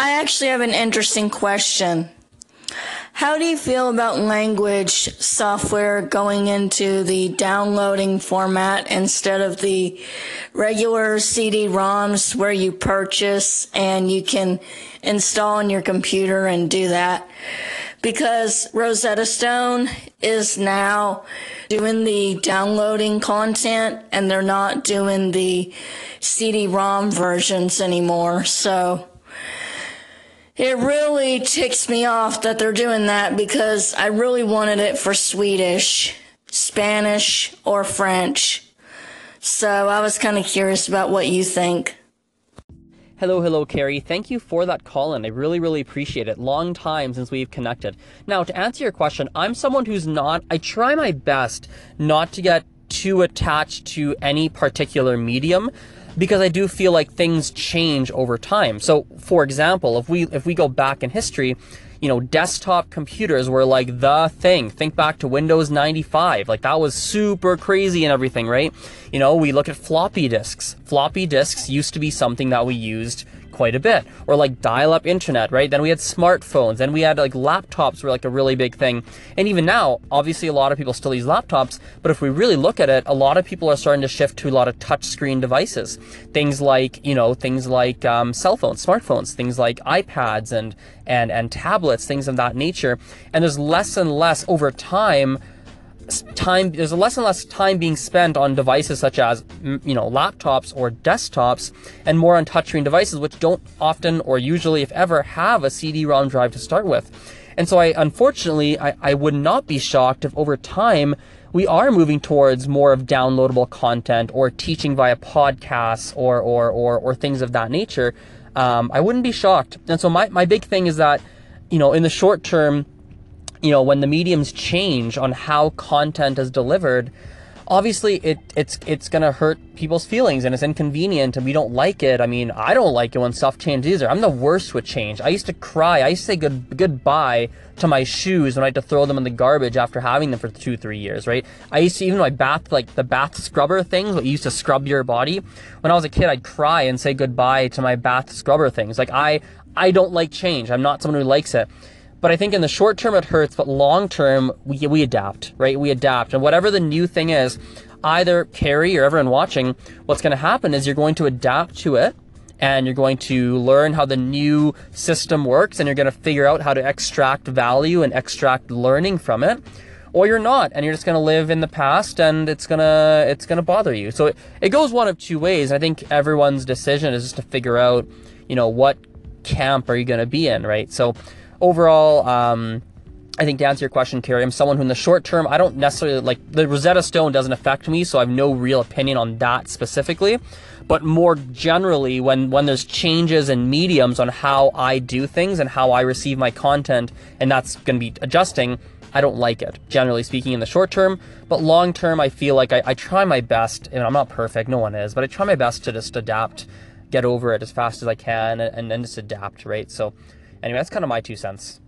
I actually have an interesting question. How do you feel about language software going into the downloading format instead of the regular CD-ROMs where you purchase and you can install on your computer and do that? Because Rosetta Stone is now doing the downloading content and they're not doing the CD-ROM versions anymore. So it really ticks me off that they're doing that because I really wanted it for Swedish, Spanish, or French. So I was kind of curious about what you think. Hello, hello, Carrie. Thank you for that call in. I really, really appreciate it. Long time since we've connected. Now, to answer your question, I'm someone who's not, I try my best not to get too attached to any particular medium because I do feel like things change over time. So, for example, if we if we go back in history, you know, desktop computers were like the thing. Think back to Windows 95. Like that was super crazy and everything, right? You know, we look at floppy disks. Floppy disks used to be something that we used quite a bit. Or like dial up internet, right? Then we had smartphones. Then we had like laptops were like a really big thing. And even now, obviously a lot of people still use laptops, but if we really look at it, a lot of people are starting to shift to a lot of touchscreen devices. Things like, you know, things like um, cell phones, smartphones, things like iPads and, and, and tablets, things of that nature. And there's less and less over time time there's less and less time being spent on devices such as you know laptops or desktops and more on touchscreen devices which don't often or usually if ever have a CD-ROM drive to start with. And so I unfortunately I, I would not be shocked if over time we are moving towards more of downloadable content or teaching via podcasts or or or, or things of that nature. Um, I wouldn't be shocked. And so my, my big thing is that you know in the short term you know, when the mediums change on how content is delivered, obviously it it's it's gonna hurt people's feelings and it's inconvenient and we don't like it. I mean, I don't like it when stuff changes either. I'm the worst with change. I used to cry. I used to say good goodbye to my shoes when I had to throw them in the garbage after having them for two, three years, right? I used to even my bath like the bath scrubber things, what you used to scrub your body. When I was a kid, I'd cry and say goodbye to my bath scrubber things. Like I I don't like change. I'm not someone who likes it. But I think in the short term it hurts, but long term we, we adapt, right? We adapt. And whatever the new thing is, either Carrie or everyone watching, what's going to happen is you're going to adapt to it and you're going to learn how the new system works and you're going to figure out how to extract value and extract learning from it or you're not and you're just going to live in the past and it's going to it's going to bother you so it, it goes one of two ways i think everyone's decision is just to figure out you know what camp are you going to be in right so overall, um, I think to answer your question, Carrie, I'm someone who in the short term, I don't necessarily like the Rosetta Stone doesn't affect me, so I have no real opinion on that specifically. But more generally, when, when there's changes in mediums on how I do things and how I receive my content, and that's going to be adjusting, I don't like it, generally speaking, in the short term. But long term, I feel like I, I try my best, and I'm not perfect, no one is, but I try my best to just adapt, get over it as fast as I can, and, and then just adapt, right? So, Anyway, that's kind of my two cents.